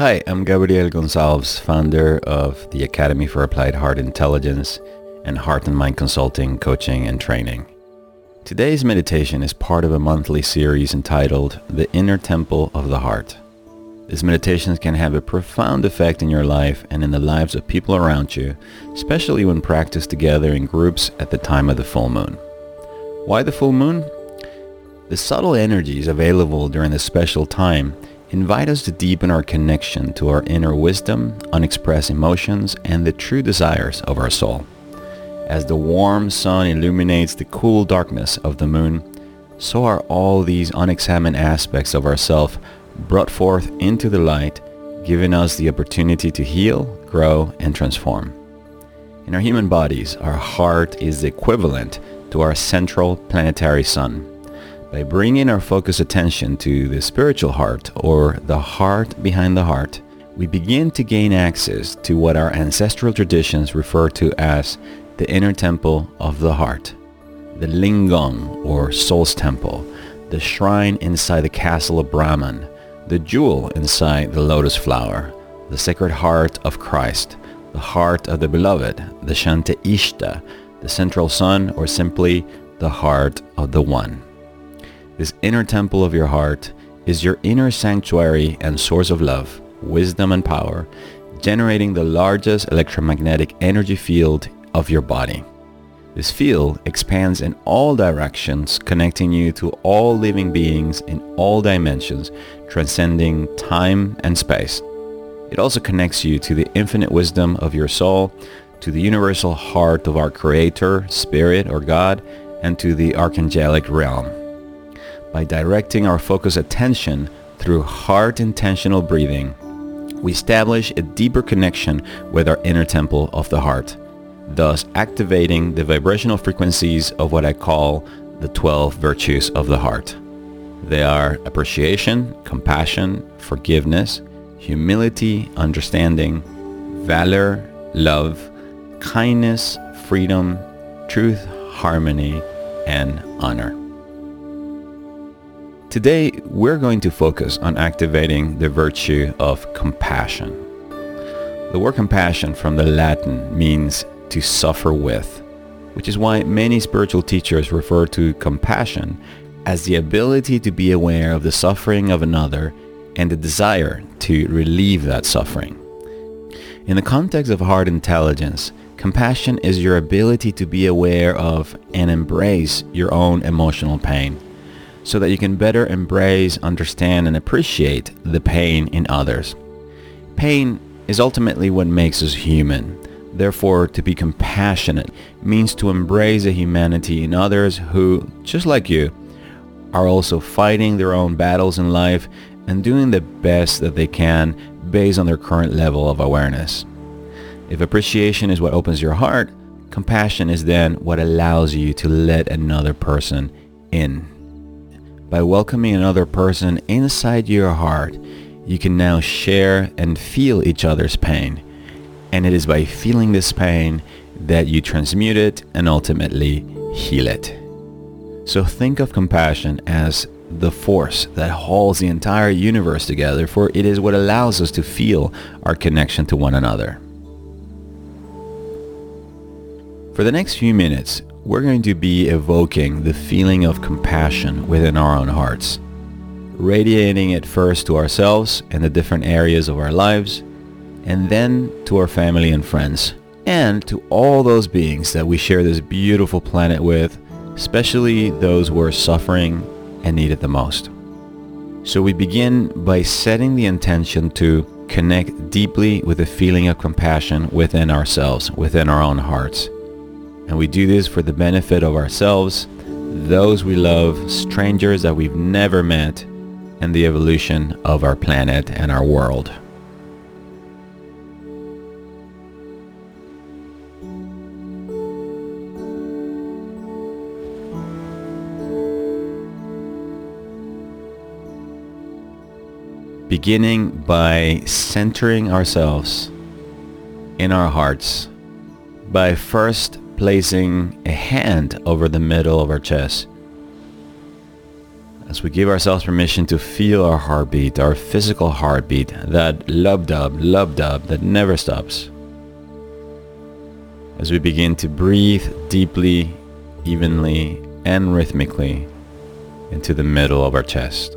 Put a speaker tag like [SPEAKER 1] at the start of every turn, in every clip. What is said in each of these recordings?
[SPEAKER 1] Hi, I'm Gabriel Gonsalves, founder of the Academy for Applied Heart Intelligence and Heart and Mind Consulting, Coaching and Training. Today's meditation is part of a monthly series entitled The Inner Temple of the Heart. These meditations can have a profound effect in your life and in the lives of people around you, especially when practiced together in groups at the time of the full moon. Why the full moon? The subtle energies available during this special time invite us to deepen our connection to our inner wisdom, unexpressed emotions, and the true desires of our soul. As the warm sun illuminates the cool darkness of the moon, so are all these unexamined aspects of ourself brought forth into the light, giving us the opportunity to heal, grow, and transform. In our human bodies, our heart is the equivalent to our central planetary sun. By bringing our focused attention to the spiritual heart or the heart behind the heart, we begin to gain access to what our ancestral traditions refer to as the inner temple of the heart, the lingam or soul's temple, the shrine inside the castle of Brahman, the jewel inside the lotus flower, the sacred heart of Christ, the heart of the beloved, the Shanta Ishta, the central sun, or simply the heart of the one. This inner temple of your heart is your inner sanctuary and source of love, wisdom and power, generating the largest electromagnetic energy field of your body. This field expands in all directions, connecting you to all living beings in all dimensions, transcending time and space. It also connects you to the infinite wisdom of your soul, to the universal heart of our Creator, Spirit, or God, and to the archangelic realm by directing our focused attention through heart intentional breathing, we establish a deeper connection with our inner temple of the heart, thus activating the vibrational frequencies of what I call the 12 virtues of the heart. They are appreciation, compassion, forgiveness, humility, understanding, valor, love, kindness, freedom, truth, harmony, and honor. Today, we're going to focus on activating the virtue of compassion. The word compassion from the Latin means to suffer with, which is why many spiritual teachers refer to compassion as the ability to be aware of the suffering of another and the desire to relieve that suffering. In the context of heart intelligence, compassion is your ability to be aware of and embrace your own emotional pain so that you can better embrace, understand, and appreciate the pain in others. Pain is ultimately what makes us human. Therefore, to be compassionate means to embrace the humanity in others who, just like you, are also fighting their own battles in life and doing the best that they can based on their current level of awareness. If appreciation is what opens your heart, compassion is then what allows you to let another person in. By welcoming another person inside your heart, you can now share and feel each other's pain. And it is by feeling this pain that you transmute it and ultimately heal it. So think of compassion as the force that holds the entire universe together, for it is what allows us to feel our connection to one another. For the next few minutes, we're going to be evoking the feeling of compassion within our own hearts, radiating it first to ourselves and the different areas of our lives, and then to our family and friends, and to all those beings that we share this beautiful planet with, especially those who are suffering and need it the most. So we begin by setting the intention to connect deeply with the feeling of compassion within ourselves, within our own hearts. And we do this for the benefit of ourselves, those we love, strangers that we've never met, and the evolution of our planet and our world. Beginning by centering ourselves in our hearts by first placing a hand over the middle of our chest. as we give ourselves permission to feel our heartbeat, our physical heartbeat, that lub-dub, lub-dub that never stops. As we begin to breathe deeply, evenly, and rhythmically into the middle of our chest.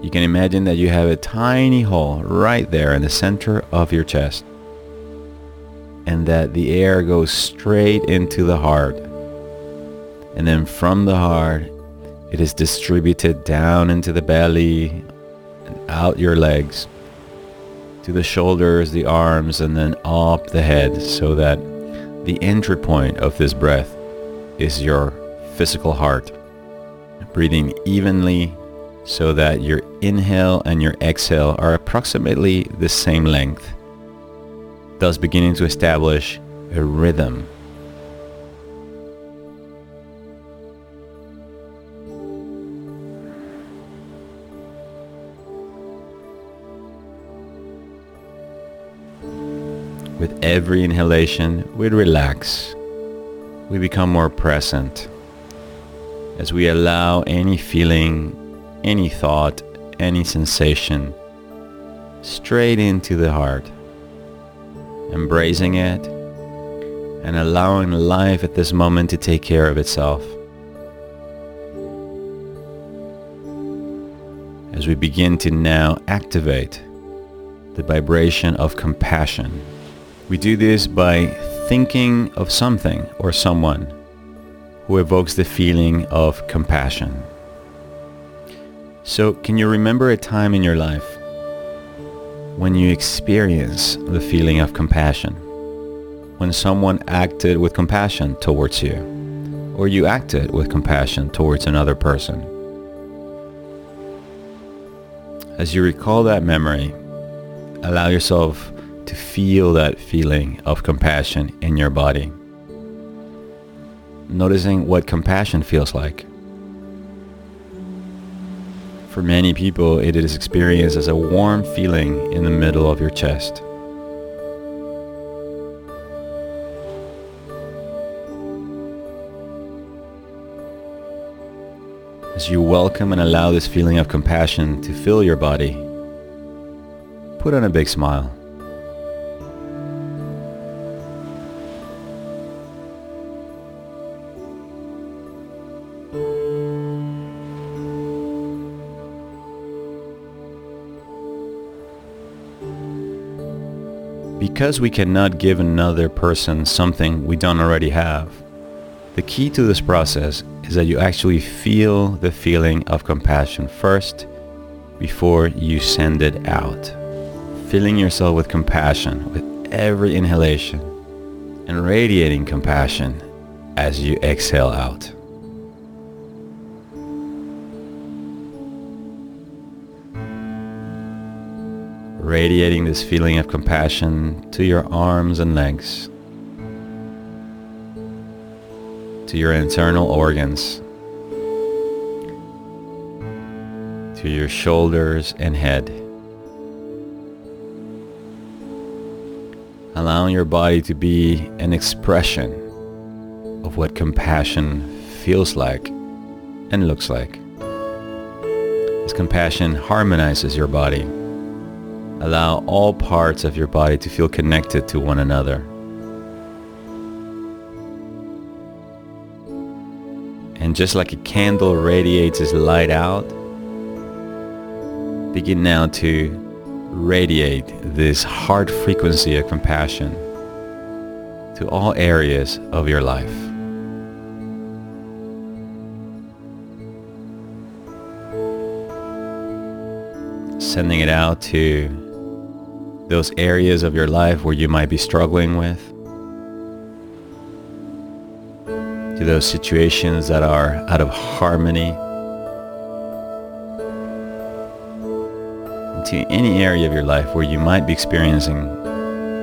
[SPEAKER 1] You can imagine that you have a tiny hole right there in the center of your chest and that the air goes straight into the heart. And then from the heart, it is distributed down into the belly and out your legs to the shoulders, the arms, and then up the head so that the entry point of this breath is your physical heart. Breathing evenly so that your inhale and your exhale are approximately the same length, thus beginning to establish a rhythm. With every inhalation, we relax. We become more present. As we allow any feeling, any thought, any sensation straight into the heart, embracing it and allowing life at this moment to take care of itself. As we begin to now activate the vibration of compassion we do this by thinking of something or someone who evokes the feeling of compassion. So can you remember a time in your life when you experience the feeling of compassion? When someone acted with compassion towards you or you acted with compassion towards another person. As you recall that memory, allow yourself to feel that feeling of compassion in your body. Noticing what compassion feels like. For many people, it is experienced as a warm feeling in the middle of your chest. As you welcome and allow this feeling of compassion to fill your body, put on a big smile. Because we cannot give another person something we don't already have, the key to this process is that you actually feel the feeling of compassion first before you send it out. Filling yourself with compassion with every inhalation and radiating compassion as you exhale out. Radiating this feeling of compassion to your arms and legs, to your internal organs, to your shoulders and head. Allowing your body to be an expression of what compassion feels like and looks like. As compassion harmonizes your body Allow all parts of your body to feel connected to one another. And just like a candle radiates its light out, begin now to radiate this heart frequency of compassion to all areas of your life. Sending it out to those areas of your life where you might be struggling with, to those situations that are out of harmony, to any area of your life where you might be experiencing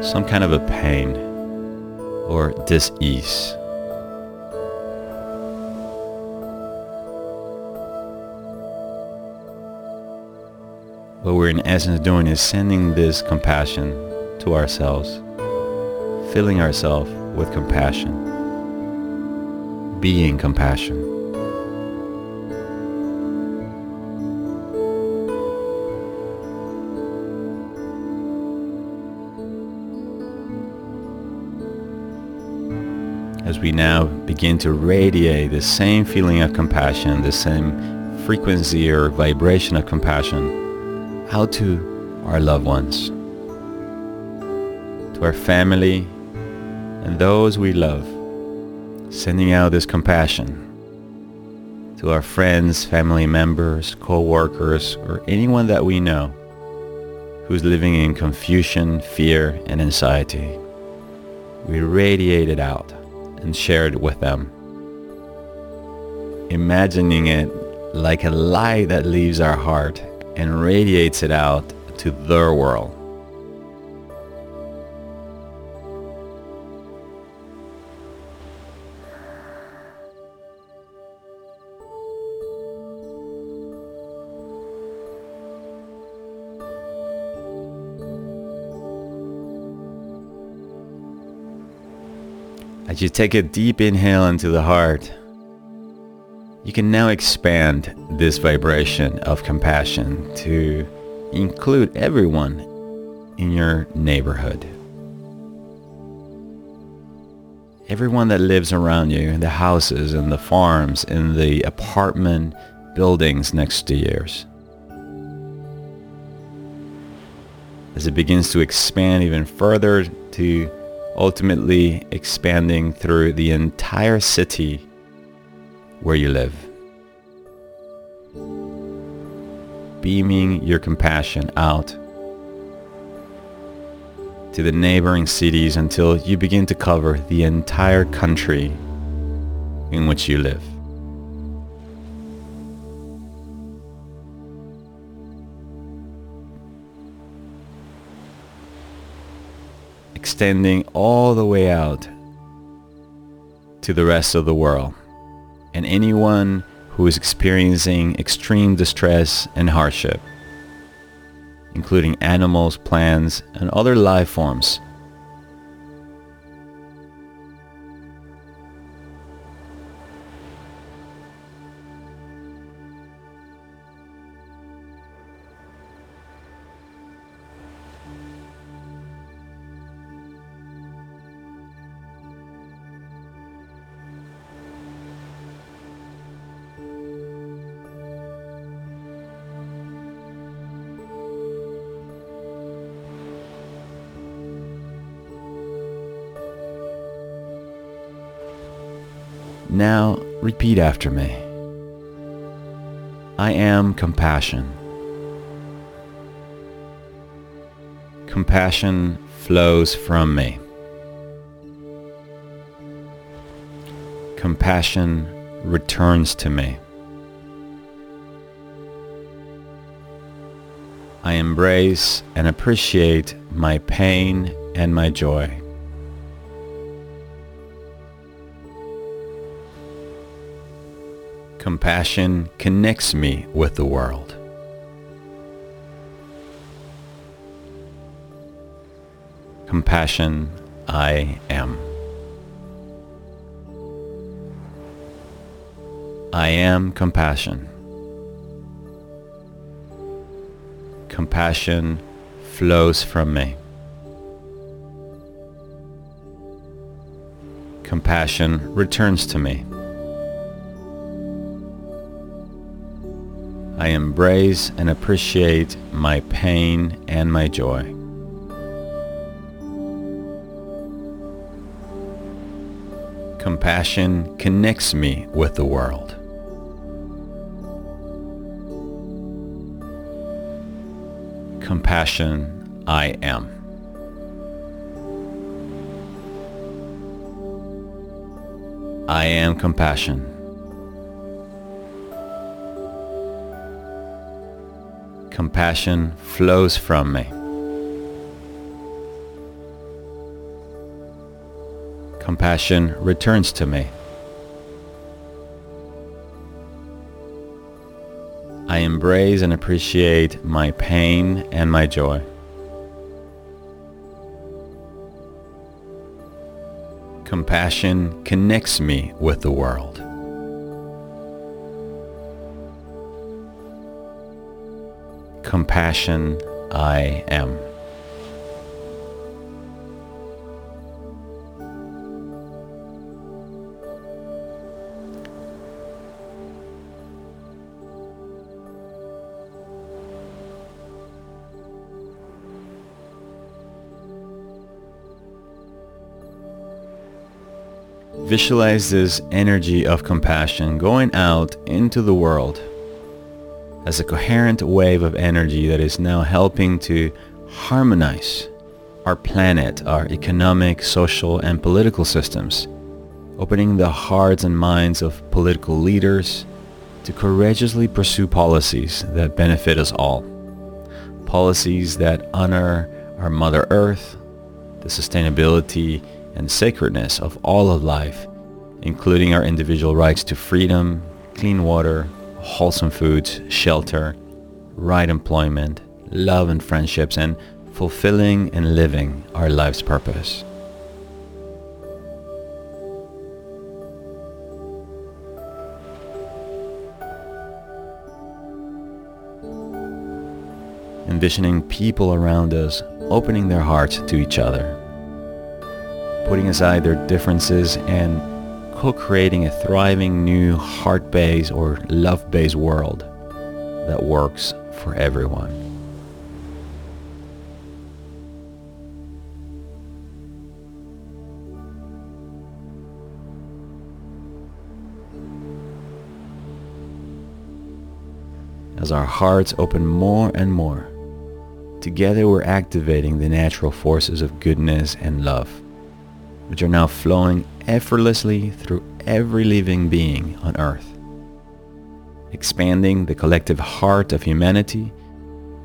[SPEAKER 1] some kind of a pain or dis-ease. what we're in essence doing is sending this compassion to ourselves, filling ourselves with compassion, being compassion. as we now begin to radiate the same feeling of compassion, the same frequency or vibration of compassion out to our loved ones, to our family, and those we love, sending out this compassion to our friends, family members, co-workers, or anyone that we know who's living in confusion, fear, and anxiety. We radiate it out and share it with them. Imagining it like a light that leaves our heart and radiates it out to their world. As you take a deep inhale into the heart, you can now expand this vibration of compassion to include everyone in your neighborhood. Everyone that lives around you, the houses and the farms, in the apartment buildings next to yours. As it begins to expand even further to ultimately expanding through the entire city where you live. Beaming your compassion out to the neighboring cities until you begin to cover the entire country in which you live. extending all the way out to the rest of the world. And anyone who is experiencing extreme distress and hardship, including animals, plants, and other life forms Now repeat after me. I am compassion. Compassion flows from me. Compassion returns to me. I embrace and appreciate my pain and my joy. Compassion connects me with the world. Compassion, I am. I am compassion. Compassion flows from me. Compassion returns to me. I embrace and appreciate my pain and my joy. Compassion connects me with the world. Compassion, I am. I am compassion. Compassion flows from me. Compassion returns to me. I embrace and appreciate my pain and my joy. Compassion connects me with the world. compassion I am. Visualize this energy of compassion going out into the world as a coherent wave of energy that is now helping to harmonize our planet, our economic, social, and political systems, opening the hearts and minds of political leaders to courageously pursue policies that benefit us all. Policies that honor our Mother Earth, the sustainability and sacredness of all of life, including our individual rights to freedom, clean water, wholesome foods, shelter, right employment, love and friendships, and fulfilling and living our life's purpose. Envisioning people around us opening their hearts to each other, putting aside their differences and co-creating a thriving new heart-based or love-based world that works for everyone. As our hearts open more and more, together we're activating the natural forces of goodness and love which are now flowing effortlessly through every living being on earth, expanding the collective heart of humanity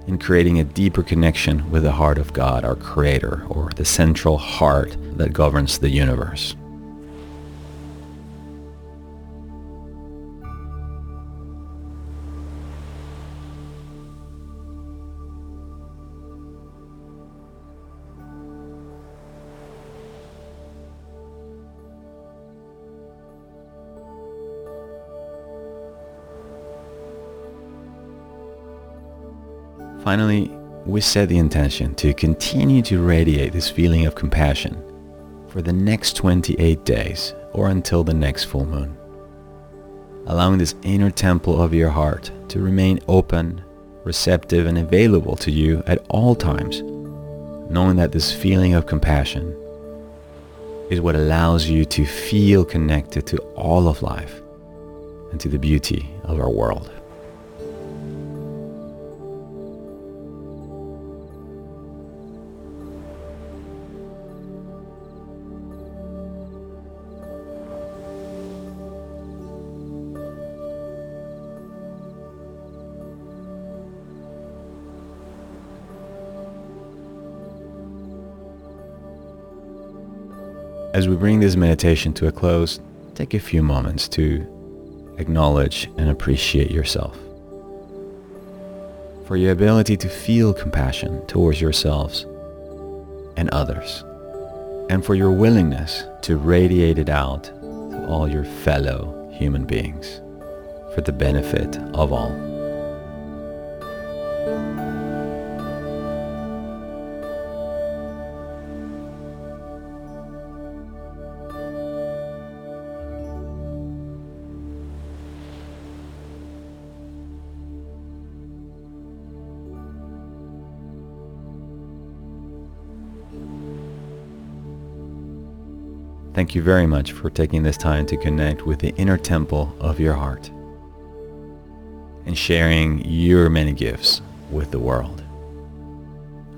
[SPEAKER 1] and creating a deeper connection with the heart of God, our creator, or the central heart that governs the universe. Finally, we set the intention to continue to radiate this feeling of compassion for the next 28 days or until the next full moon. Allowing this inner temple of your heart to remain open, receptive, and available to you at all times, knowing that this feeling of compassion is what allows you to feel connected to all of life and to the beauty of our world. As we bring this meditation to a close, take a few moments to acknowledge and appreciate yourself. For your ability to feel compassion towards yourselves and others. And for your willingness to radiate it out to all your fellow human beings for the benefit of all. Thank you very much for taking this time to connect with the inner temple of your heart and sharing your many gifts with the world.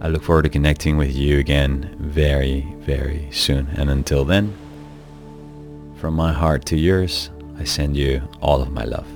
[SPEAKER 1] I look forward to connecting with you again very, very soon. And until then, from my heart to yours, I send you all of my love.